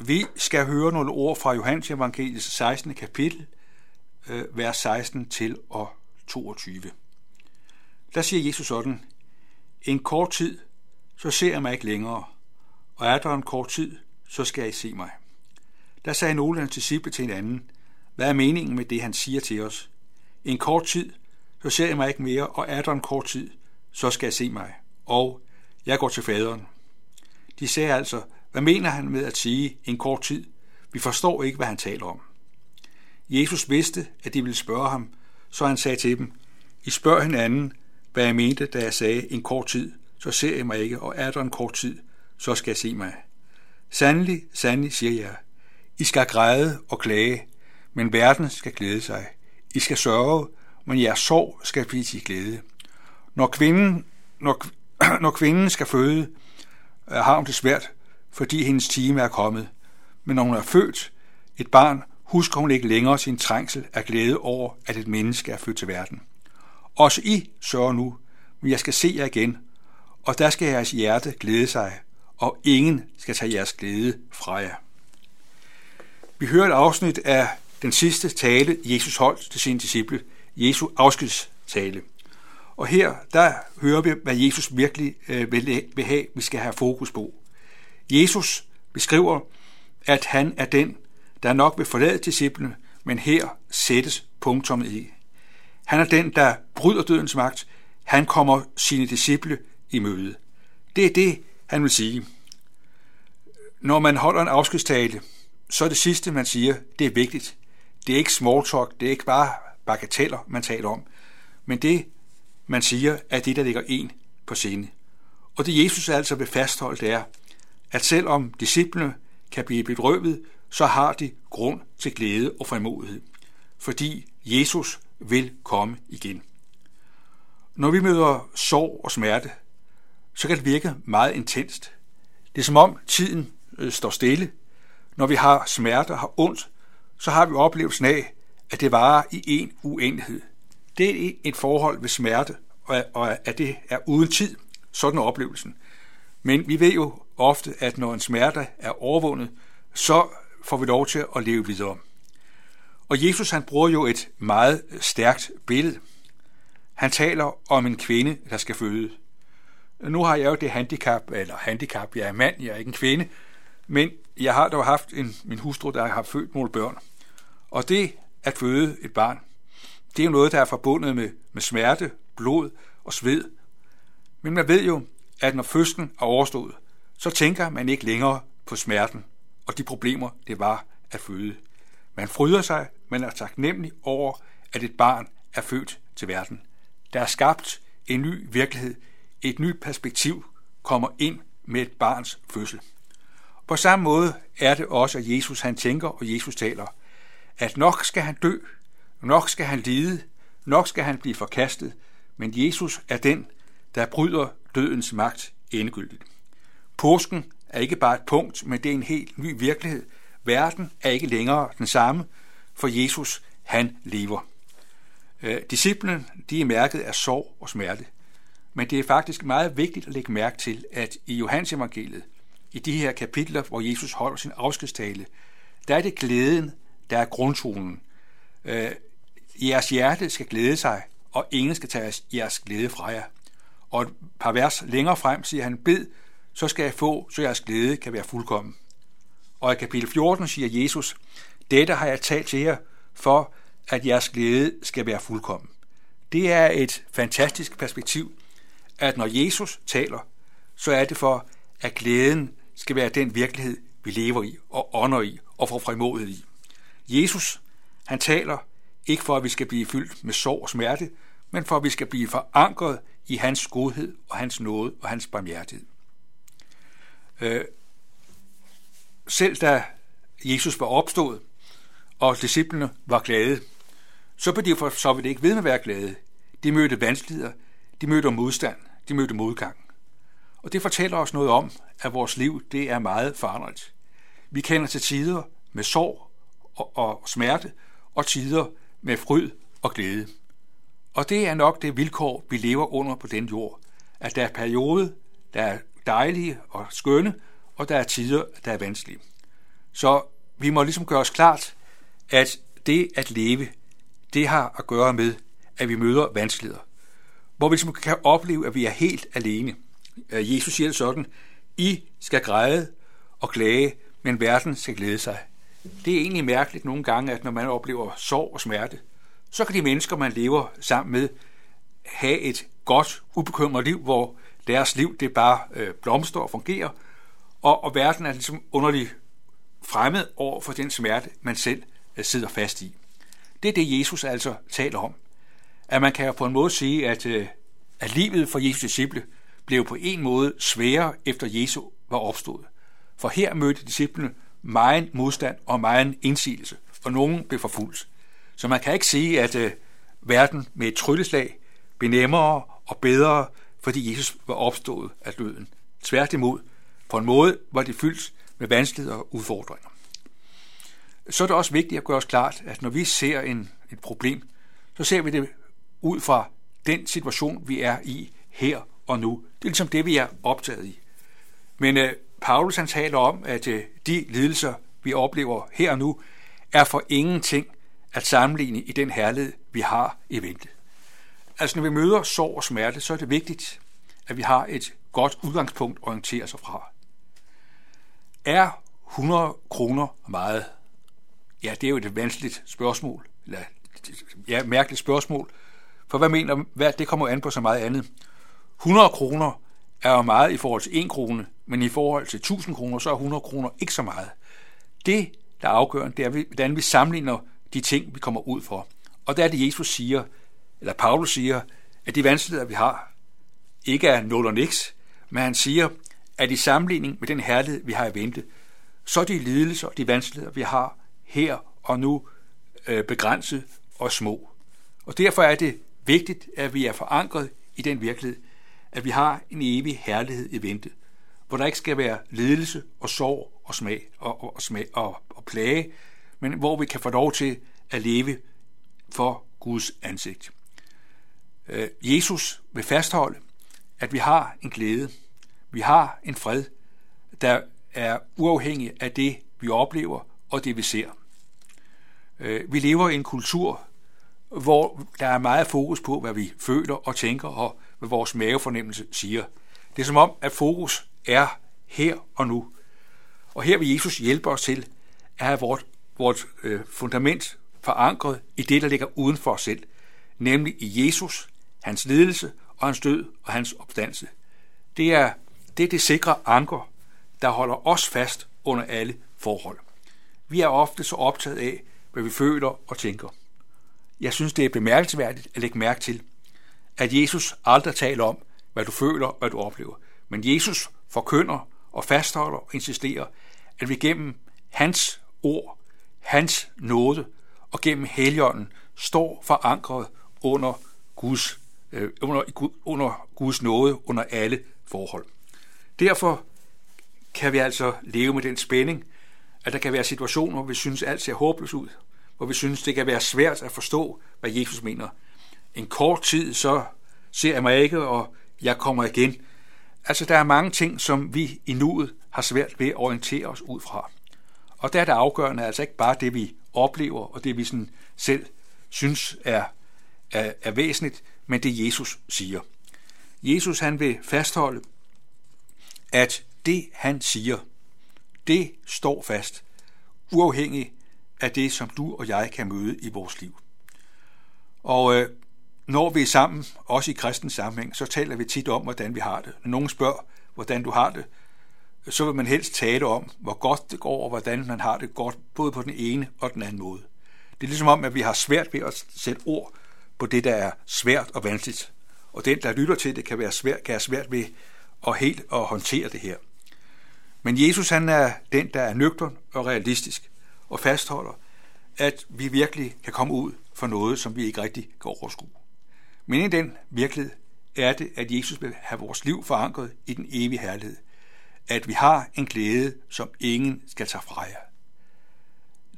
Vi skal høre nogle ord fra Johannes Evangeliets 16. kapitel, øh, vers 16 til og 22. Der siger Jesus sådan, En kort tid, så ser jeg mig ikke længere, og er der en kort tid, så skal I se mig. Der sagde nogle af hans disciple til hinanden, hvad er meningen med det, han siger til os? En kort tid, så ser jeg mig ikke mere, og er der en kort tid, så skal jeg se mig. Og jeg går til faderen. De sagde altså, hvad mener han med at sige en kort tid? Vi forstår ikke, hvad han taler om. Jesus vidste, at de ville spørge ham, så han sagde til dem, I spørger hinanden, hvad jeg mente, da jeg sagde en kort tid, så ser jeg mig ikke, og er der en kort tid, så skal jeg se mig. Sandelig, sandelig, siger jeg, I skal græde og klage, men verden skal glæde sig. I skal sørge, men jeres sorg skal blive til glæde. Når kvinden, når, når kvinden skal føde, har hun det svært, fordi hendes time er kommet. Men når hun er født et barn, husker hun ikke længere sin trængsel af glæde over, at et menneske er født til verden. Også I sørger nu, men jeg skal se jer igen, og der skal jeres hjerte glæde sig, og ingen skal tage jeres glæde fra jer. Vi hører et afsnit af den sidste tale, Jesus holdt til sine disciple, Jesu afskedstale. Og her, der hører vi, hvad Jesus virkelig øh, vil have, vi skal have fokus på. Jesus beskriver, at han er den, der nok vil forlade disciplene, men her sættes punktummet i. Han er den, der bryder dødens magt. Han kommer sine disciple i møde. Det er det, han vil sige. Når man holder en afskedstale, så er det sidste, man siger, det er vigtigt. Det er ikke small talk, det er ikke bare bagateller, man taler om. Men det, man siger, er det, der ligger en på scene. Og det Jesus altså vil fastholde, det er, at selvom disciplene kan blive bedrøvet, så har de grund til glæde og frimodighed, fordi Jesus vil komme igen. Når vi møder sorg og smerte, så kan det virke meget intenst. Det er som om tiden øh, står stille. Når vi har smerte og har ondt, så har vi oplevelsen af, at det varer i en uendelighed. Det er et forhold ved smerte, og at det er uden tid, sådan er oplevelsen. Men vi ved jo ofte, at når en smerte er overvundet, så får vi lov til at leve videre. Og Jesus han bruger jo et meget stærkt billede. Han taler om en kvinde, der skal føde. Nu har jeg jo det handicap, eller handicap, jeg er mand, jeg er ikke en kvinde, men jeg har dog haft en, min hustru, der har født nogle børn. Og det at føde et barn, det er jo noget, der er forbundet med, med smerte, blod og sved. Men man ved jo, at når fødslen er overstået, så tænker man ikke længere på smerten og de problemer, det var at føde. Man fryder sig, man er taknemmelig over, at et barn er født til verden. Der er skabt en ny virkelighed, et nyt perspektiv kommer ind med et barns fødsel. På samme måde er det også, at Jesus han tænker, og Jesus taler, at nok skal han dø, nok skal han lide, nok skal han blive forkastet, men Jesus er den, der bryder dødens magt endegyldigt. Påsken er ikke bare et punkt, men det er en helt ny virkelighed. Verden er ikke længere den samme, for Jesus, han lever. Øh, disciplen, de er mærket af sorg og smerte. Men det er faktisk meget vigtigt at lægge mærke til, at i Johannes evangeliet, i de her kapitler, hvor Jesus holder sin afskedstale, der er det glæden, der er grundtonen. Øh, jeres hjerte skal glæde sig, og ingen skal tage jeres glæde fra jer. Og et par vers længere frem siger han, bed, så skal jeg få, så jeres glæde kan være fuldkommen. Og i kapitel 14 siger Jesus, dette har jeg talt til jer, for at jeres glæde skal være fuldkommen. Det er et fantastisk perspektiv, at når Jesus taler, så er det for, at glæden skal være den virkelighed, vi lever i og ånder i og får frimodet i. Jesus, han taler ikke for, at vi skal blive fyldt med sorg og smerte, men for, at vi skal blive forankret i hans godhed og hans nåde og hans barmhjertighed. Øh, selv da Jesus var opstået, og disciplene var glade, så blev de for så vidt ikke ved med at være glade. De mødte vanskeligheder, de mødte modstand, de mødte modgang. Og det fortæller os noget om, at vores liv det er meget forandret. Vi kender til tider med sorg og, og smerte, og tider med fryd og glæde. Og det er nok det vilkår, vi lever under på den jord, at der er perioder, der er dejlige og skønne, og der er tider, der er vanskelige. Så vi må ligesom gøre os klart, at det at leve, det har at gøre med, at vi møder vanskeligheder. Hvor vi ligesom kan opleve, at vi er helt alene. Øh, Jesus siger det sådan, I skal græde og klage, men verden skal glæde sig. Det er egentlig mærkeligt nogle gange, at når man oplever sorg og smerte, så kan de mennesker, man lever sammen med, have et godt, ubekymret liv, hvor deres liv det bare øh, blomster og fungerer, og, og verden er ligesom underlig fremmed over for den smerte, man selv øh, sidder fast i. Det er det, Jesus altså taler om. At man kan på en måde sige, at, øh, at livet for Jesus disciple blev på en måde sværere efter Jesu var opstået. For her mødte disciplene meget modstand og meget indsigelse, og nogen blev forfulgt. Så man kan ikke sige, at øh, verden med et trylleslag blev nemmere og bedre, fordi Jesus var opstået af døden. Tværtimod, på en måde var det fyldt med vanskeligheder og udfordringer. Så er det også vigtigt at gøre os klart, at når vi ser en, et problem, så ser vi det ud fra den situation, vi er i her og nu. Det er ligesom det, vi er optaget i. Men øh, Paulus han taler om, at øh, de lidelser, vi oplever her og nu, er for ingenting at sammenligne i den herlighed, vi har i vente. Altså når vi møder sorg og smerte, så er det vigtigt, at vi har et godt udgangspunkt at orientere sig fra. Er 100 kroner meget? Ja, det er jo et vanskeligt spørgsmål. Eller, ja, mærkeligt spørgsmål. For hvad mener hvad, det kommer an på så meget andet. 100 kroner er jo meget i forhold til 1 krone, men i forhold til 1000 kroner, så er 100 kroner ikke så meget. Det, der er afgørende, det er, hvordan vi sammenligner de ting, vi kommer ud for. Og der er det, Jesus siger, eller Paulus siger, at de vanskeligheder, vi har, ikke er nul og niks, men han siger, at i sammenligning med den herlighed, vi har i vente, så er de lidelser og de vanskeligheder, vi har her og nu, øh, begrænset og små. Og derfor er det vigtigt, at vi er forankret i den virkelighed, at vi har en evig herlighed i vente, hvor der ikke skal være lidelse og sorg og smag og, og, og, smag og, og plage, men hvor vi kan få lov til at leve for Guds ansigt. Øh, Jesus vil fastholde, at vi har en glæde, vi har en fred, der er uafhængig af det, vi oplever og det, vi ser. Øh, vi lever i en kultur, hvor der er meget fokus på, hvad vi føler og tænker, og hvad vores mavefornemmelse siger. Det er som om, at fokus er her og nu. Og her vil Jesus hjælpe os til at have vores, vores øh, fundament forankret i det, der ligger uden for os selv, nemlig i Jesus, hans lidelse og hans død og hans opstandelse. Det er det, er det sikre anker, der holder os fast under alle forhold. Vi er ofte så optaget af, hvad vi føler og tænker. Jeg synes, det er bemærkelsesværdigt at lægge mærke til, at Jesus aldrig taler om, hvad du føler og hvad du oplever. Men Jesus forkynder og fastholder og insisterer, at vi gennem hans ord, hans nåde og gennem helligånden står forankret under Guds, øh, under, under Guds nåde under alle forhold. Derfor kan vi altså leve med den spænding, at der kan være situationer, hvor vi synes, alt ser håbløst ud, hvor vi synes, det kan være svært at forstå, hvad Jesus mener. En kort tid, så ser jeg mig ikke, og jeg kommer igen. Altså, der er mange ting, som vi i nuet har svært ved at orientere os ud fra. Og der er det afgørende altså ikke bare det, vi oplever, og det, vi sådan selv synes er, er, er væsentligt, men det Jesus siger. Jesus han vil fastholde, at det han siger, det står fast, uafhængig af det, som du og jeg kan møde i vores liv. Og øh, når vi er sammen, også i kristens sammenhæng, så taler vi tit om, hvordan vi har det. Når nogen spørger, hvordan du har det, så vil man helst tale om, hvor godt det går, og hvordan man har det godt, både på den ene og den anden måde. Det er ligesom om, at vi har svært ved at sætte ord på det, der er svært og vanskeligt. Og den, der lytter til det, kan være svært, kan være svært ved at helt at håndtere det her. Men Jesus han er den, der er nøgtern og realistisk og fastholder, at vi virkelig kan komme ud for noget, som vi ikke rigtig kan overskue. Men i den virkelighed er det, at Jesus vil have vores liv forankret i den evige herlighed. At vi har en glæde, som ingen skal tage fra jer.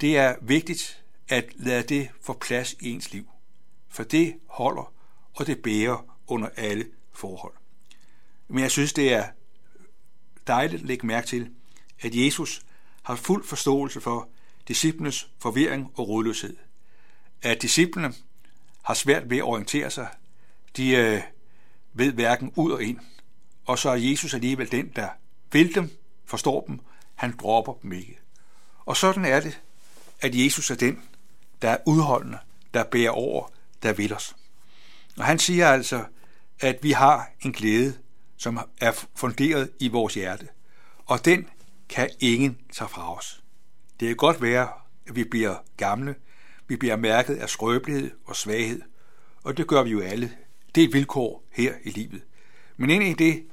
Det er vigtigt at lade det få plads i ens liv, for det holder, og det bærer under alle forhold. Men jeg synes, det er dejligt at lægge mærke til, at Jesus har fuld forståelse for disciplenes forvirring og rodløshed. At disciplene har svært ved at orientere sig, de øh, ved hverken ud og ind, og så er Jesus alligevel den, der vil dem, forstår dem, han dropper dem ikke. Og sådan er det, at Jesus er den, der er udholdende, der bærer over, der vil os. Og han siger altså, at vi har en glæde, som er funderet i vores hjerte, og den kan ingen tage fra os. Det kan godt være, at vi bliver gamle, vi bliver mærket af skrøbelighed og svaghed, og det gør vi jo alle. Det er et vilkår her i livet. Men ind i det,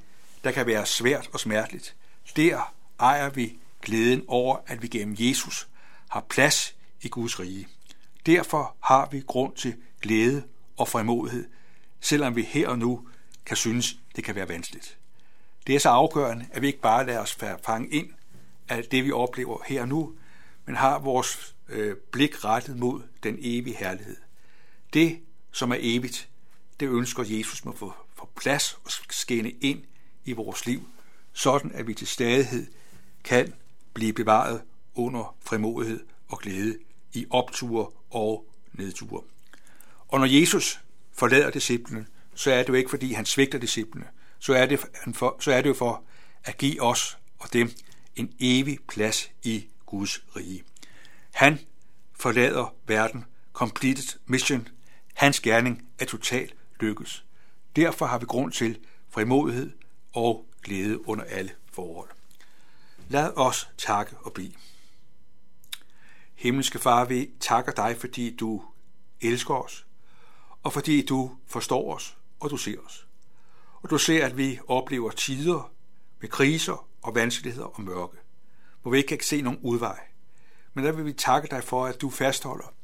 der kan være svært og smerteligt, der ejer vi glæden over, at vi gennem Jesus har plads i Guds rige. Derfor har vi grund til glæde og frimodighed, selvom vi her og nu kan synes, det kan være vanskeligt. Det er så afgørende, at vi ikke bare lader os fange ind af det, vi oplever her og nu, men har vores øh, blik rettet mod den evige herlighed. Det, som er evigt, det ønsker Jesus må få, få plads og skinne ind i vores liv, sådan at vi til stadighed kan blive bevaret under frimodighed og glæde i opture og nedture. Og når Jesus forlader disciplene, så er det jo ikke, fordi han svigter disciplene, så er det, for, så er det jo for at give os og dem en evig plads i Guds rige. Han forlader verden, completed mission. Hans gerning er totalt lykkes. Derfor har vi grund til frimodighed og glæde under alle forhold. Lad os takke og bede. Himmelske Far, vi takker dig, fordi du elsker os, og fordi du forstår os, og du ser os. Og du ser, at vi oplever tider med kriser og vanskeligheder og mørke, hvor vi ikke kan se nogen udvej. Men der vil vi takke dig for, at du fastholder,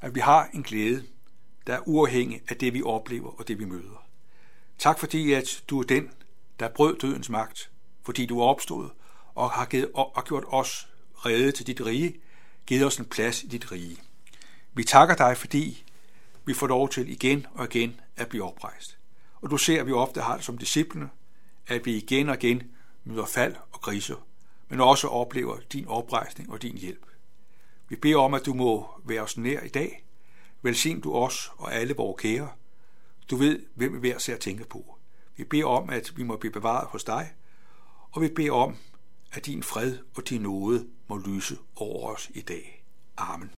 at vi har en glæde, der er uafhængig af det, vi oplever og det, vi møder. Tak fordi, at du er den, der brød dødens magt, fordi du er opstået og har, givet, og har gjort os redde til dit rige, givet os en plads i dit rige. Vi takker dig, fordi vi får lov til igen og igen at blive oprejst. Og du ser, at vi ofte har det som disciplene, at vi igen og igen møder fald og kriser, men også oplever din oprejsning og din hjælp. Vi beder om, at du må være os nær i dag. Velsign du os og alle vores kære. Du ved, hvem vi hver ser at tænke på. Vi beder om, at vi må blive bevaret hos dig, og vi beder om, at din fred og din nåde må lyse over os i dag. Amen.